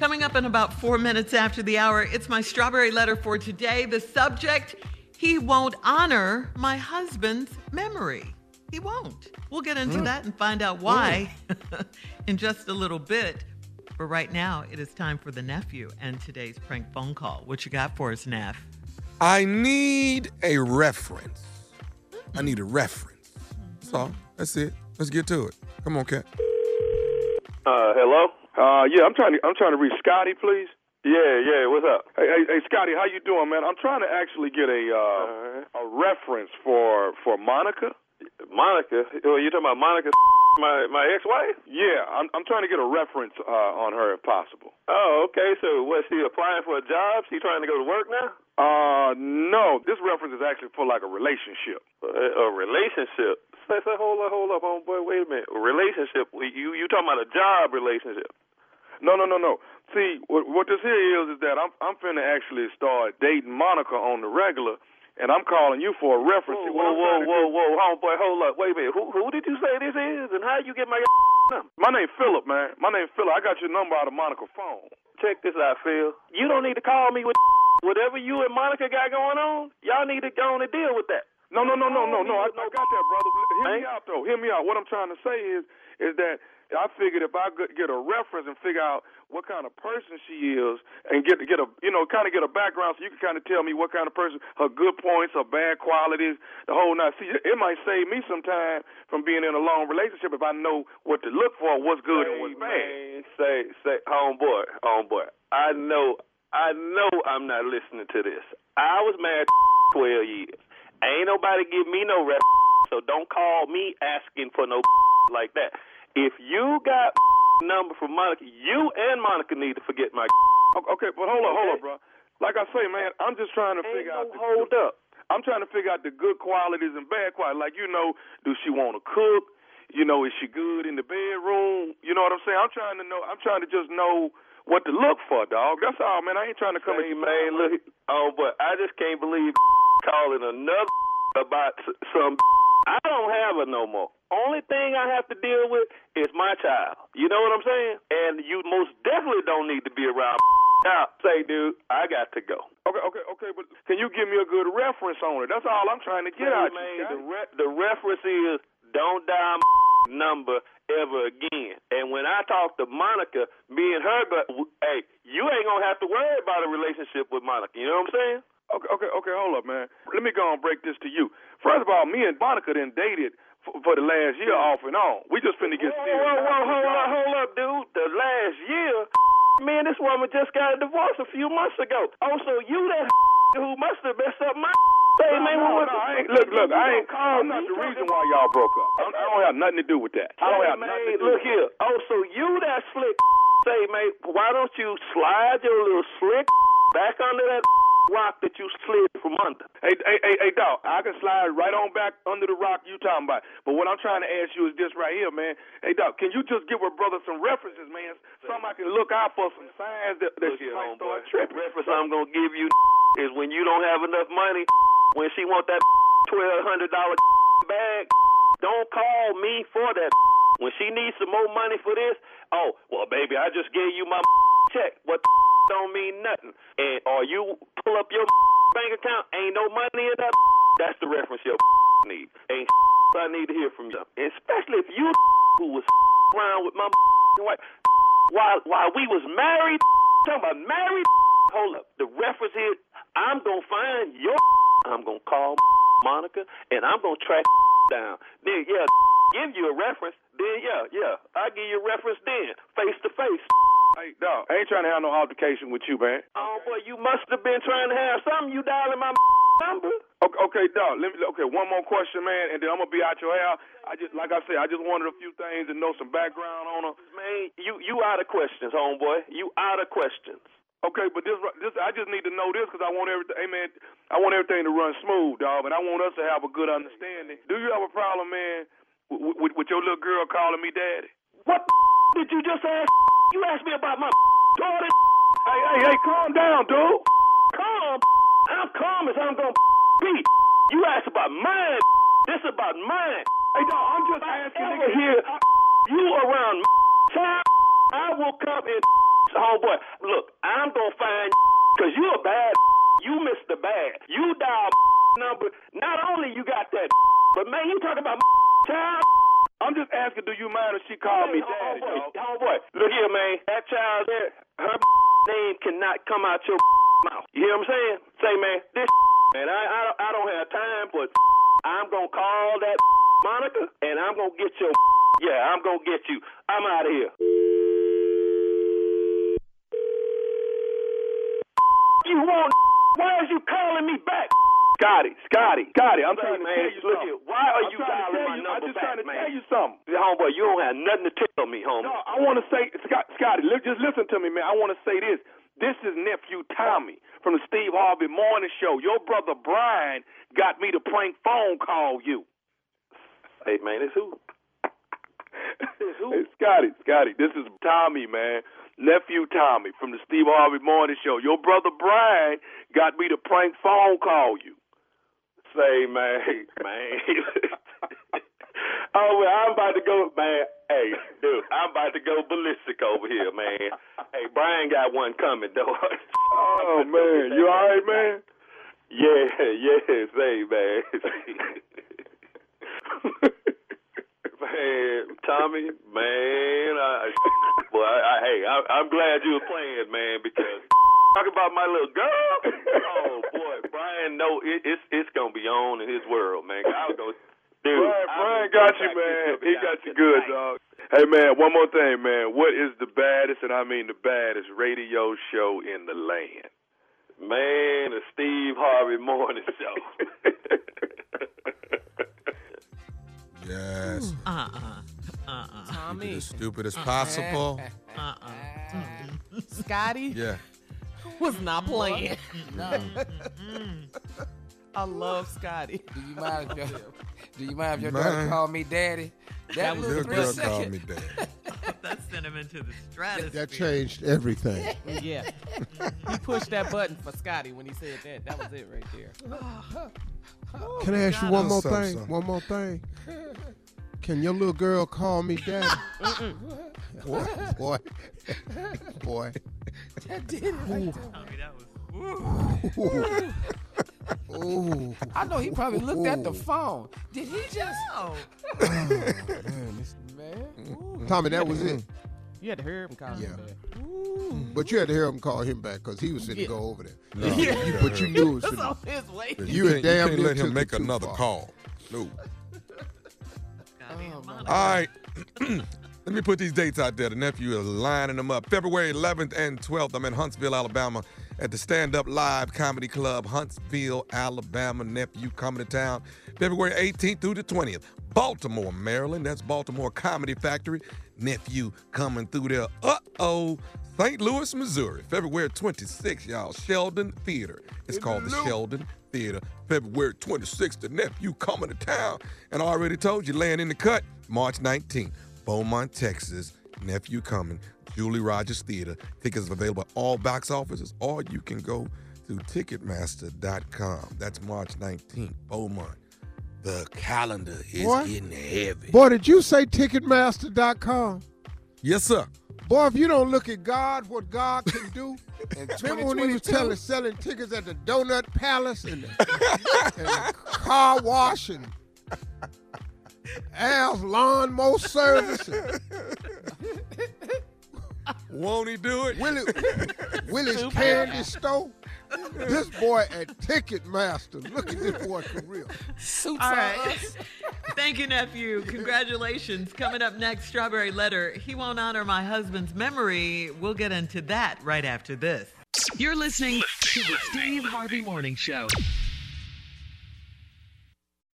Coming up in about four minutes after the hour, it's my strawberry letter for today. The subject He won't honor my husband's memory. He won't. We'll get into hmm. that and find out why in just a little bit. But right now, it is time for the nephew and today's prank phone call. What you got for us, Neff? I need a reference. I hmm. need a reference. That's all. Hmm. That's it. Let's get to it. Come on, Cat. Uh, hello. Uh, yeah, I'm trying to I'm trying to reach Scotty, please. Yeah, yeah. What's up? Hey, hey, hey, Scotty, how you doing, man? I'm trying to actually get a uh, a reference for for Monica. Monica? Oh, you talking about Monica, my my ex-wife? Yeah, I'm I'm trying to get a reference uh, on her if possible. Oh, okay. So, was she applying for a job? She trying to go to work now? Uh, no. This reference is actually for like a relationship. A, a relationship? Say, say, hold up, hold up, homeboy. Wait a minute. A relationship? You you talking about a job relationship? No, no, no, no. See, what, what this here is is that I'm I'm finna actually start dating Monica on the regular, and I'm calling you for a reference. Whoa, whoa, whoa, whoa, whoa, homeboy, hold up, wait a minute. Who who did you say this is, and how you get my number? My name Philip, man. My name Philip. I got your number out of Monica's phone. Check this out, Phil. You don't need to call me with whatever you and Monica got going on. Y'all need to go on and deal with that. No, no, no, no, no, no. I, I got that, brother. Hear me out, though. Hear me out. What I'm trying to say is, is that I figured if I could get a reference and figure out what kind of person she is, and get to get a you know kind of get a background, so you can kind of tell me what kind of person, her good points, her bad qualities, the whole night. See, it might save me some time from being in a long relationship if I know what to look for, what's good and what's bad. Man, say say, homeboy, homeboy. I know, I know, I'm not listening to this. I was married twelve years. Ain't nobody give me no rep, so don't call me asking for no like that. If you got number from Monica, you and Monica need to forget my. Okay, but hold up, hold up, bro. Like I say, man, I'm just trying to figure out. The, hold up. I'm trying to figure out the good qualities and bad qualities. Like you know, do she want to cook? You know, is she good in the bedroom? You know what I'm saying? I'm trying to know. I'm trying to just know what to look for, dog. That's all, man. I ain't trying to come. Hey, man, look. Oh, but I just can't believe calling another about some. I don't have her no more. Only thing I have to deal with is my child. You know what I'm saying? And you most definitely don't need to be around. Now, say, dude, I got to go. Okay, okay, okay, but can you give me a good reference on it? That's all I'm trying to get Hey, out man, you. the, re- the reference is don't dial number ever again. And when I talk to Monica, me and her, but hey, you ain't gonna have to worry about a relationship with Monica. You know what I'm saying? Okay, okay, okay, hold up, man. Let me go and break this to you. First of all, me and Monica then dated for, for the last year off and on. We just finna get Whoa, serious. whoa, whoa, now. hold up, hold up, dude. The last year, man, this woman just got a divorce a few months ago. Oh, so you that who must have messed up my Hey, No, man, no, no, was- I ain't, look, look, I ain't. I'm not the reason why y'all broke up. I, I don't have nothing to do with that. I don't Hey, have man, nothing to do. look with here. Oh, so you that slick say, mate, why don't you slide your little slick back under that rock that you slid from under? Hey, hey, hey, hey, dog, I can slide right on back under the rock you talking about. But what I'm trying to ask you is this right here, man. Hey, dog, can you just give a brother some references, man? Something I can look out for, some signs that, that she might start tripping. The reference I'm gonna give you is when you don't have enough money, when she want that twelve hundred dollar bag, don't call me for that. When she needs some more money for this, oh well, baby, I just gave you my check. What don't mean nothing. And or you pull up your bank account, ain't no money in that. That's the reference your need. Ain't I need to hear from you, especially if you who was around with my wife while while we was married. Talking about married. Hold up. The reference is I'm gonna find your. I'm gonna call Monica and I'm gonna track down. Then yeah, give you a reference. Then yeah, yeah, I give you a reference. Then face to face. Hey, dog, I ain't trying to have no altercation with you, man. Oh boy, you must have been trying to have something. You dialing my number. Okay, okay, dog. Let me. Okay, one more question, man, and then I'm gonna be out your hair. I just, like I said, I just wanted a few things and know some background on her. Man, you you out of questions, homeboy. You out of questions. Okay, but this, this, I just need to know this because I want everything. Hey, man, I want everything to run smooth, dog, and I want us to have a good understanding. Do you have a problem, man, with, with, with your little girl calling me daddy? What did you just ask? You asked me about my daughter. Hey, hey, hey, calm down, dude. Calm. I'm calm as I'm gonna be. You asked about mine. This is about mine. Hey, dog, I'm just asking. Ever nigga. hear you around time? I will come and homeboy. Look, I'm gonna find because you a bad. You Mr. Bad. You dial number. Not only you got that, but man, you talking about child. I'm just asking, do you mind if she called me daddy, homeboy, homeboy, look here, man. That child there, her name cannot come out your mouth. You hear what I'm saying? Say, man, this man, I I don't, I don't have time, but I'm gonna call that Monica, and I'm gonna get your. Yeah, I'm gonna get you. I'm out of here. You want? Why is you calling me back? Scotty, Scotty, Scotty, I'm trying to man, tell you look something. here. Why are I'm you dialing my you, number I'm just back, trying to man? tell you something. Homeboy, you don't have nothing to tell me, homie. No, I want to say, Scott, Scotty, li- just listen to me, man. I want to say this. This is nephew Tommy from the Steve Harvey Morning Show. Your brother Brian got me to prank phone call you. Hey, man, it's who? It's who? Hey, Scotty, Scotty, this is Tommy, man. Nephew Tommy from the Steve Harvey Morning Show. Your brother Brian got me to prank phone call you. Say, man, man. oh, well, I'm about to go, man. Hey, dude, I'm about to go ballistic over here, man. Hey, Brian got one coming, though. Oh man, you all right, man? Yeah, yeah, say, man. man, Tommy, man, I, boy, I, I, hey, I, I'm glad you were playing, man, because talk about my little girl. Oh boy, Brian, no, it, it's it's gonna be on in his world, man. I'll go. Dude, Brian, Brian got you, man. He got you good, dog. Hey, man, one more thing, man. What is the baddest, and I mean the baddest, radio show in the land? Man, the Steve Harvey Morning Show. Yes. Uh uh. Uh uh. Keep it Tommy. as stupid as possible. Uh uh. Scotty Yeah. Was not playing. No. I love Scotty. Do you mind if your, do you mind if your daughter call me daddy? That, was little Little girl second- called me dad. That sent him into the stratosphere. That changed everything. Yeah. he pushed that button for Scotty when he said that. That was it right there. Oh Can I ask you one more saw thing? something. One more thing. Can your little girl call me daddy? boy, boy, boy. That did it right there. Tommy, that was. Woo. Ooh, I know he probably looked at the phone. Did he just? Oh, man, this- Man, Tommy, that was it. You had to hear him call Yeah. him that. But you had to hear him call him back because he was finna Yeah. go over there. No, Yeah. You- but you knew it was on his way. You, You and damn you can't let him make another far. call. No. Scotty and Monica. All right. Let me put these dates out there. The nephew is lining them up. February 11th and 12th, I'm in Huntsville, Alabama at the Stand Up Live Comedy Club, Huntsville, Alabama. Nephew coming to town. February 18th through the 20th. Baltimore, Maryland. That's Baltimore Comedy Factory. Nephew coming through there. Uh oh. St. Louis, Missouri. February 26th, y'all. Sheldon Theater. It's called the Sheldon Theater. February 26th, the nephew coming to town. And I already told you, laying in the cut, March 19th, Beaumont, Texas. Nephew coming, Julie Rogers Theater. Tickets are available at all box offices, or you can go to Ticketmaster.com. That's March 19th, Beaumont. The calendar is What? getting heavy. Boy, did you say Ticketmaster.com? Yes, sir. Boy, if you don't look at God, what God can do. Remember when he was telling, selling tickets at the Donut Palace and the, and the car wash and Al's lawnmower service Won't he do it? Willie, Willie's candy store? This boy at Ticketmaster. Look at this boy's career. Suits All on right. us. Thank you, nephew. Congratulations. Coming up next, Strawberry Letter. He won't honor my husband's memory. We'll get into that right after this. You're listening to the Steve Harvey Morning Show.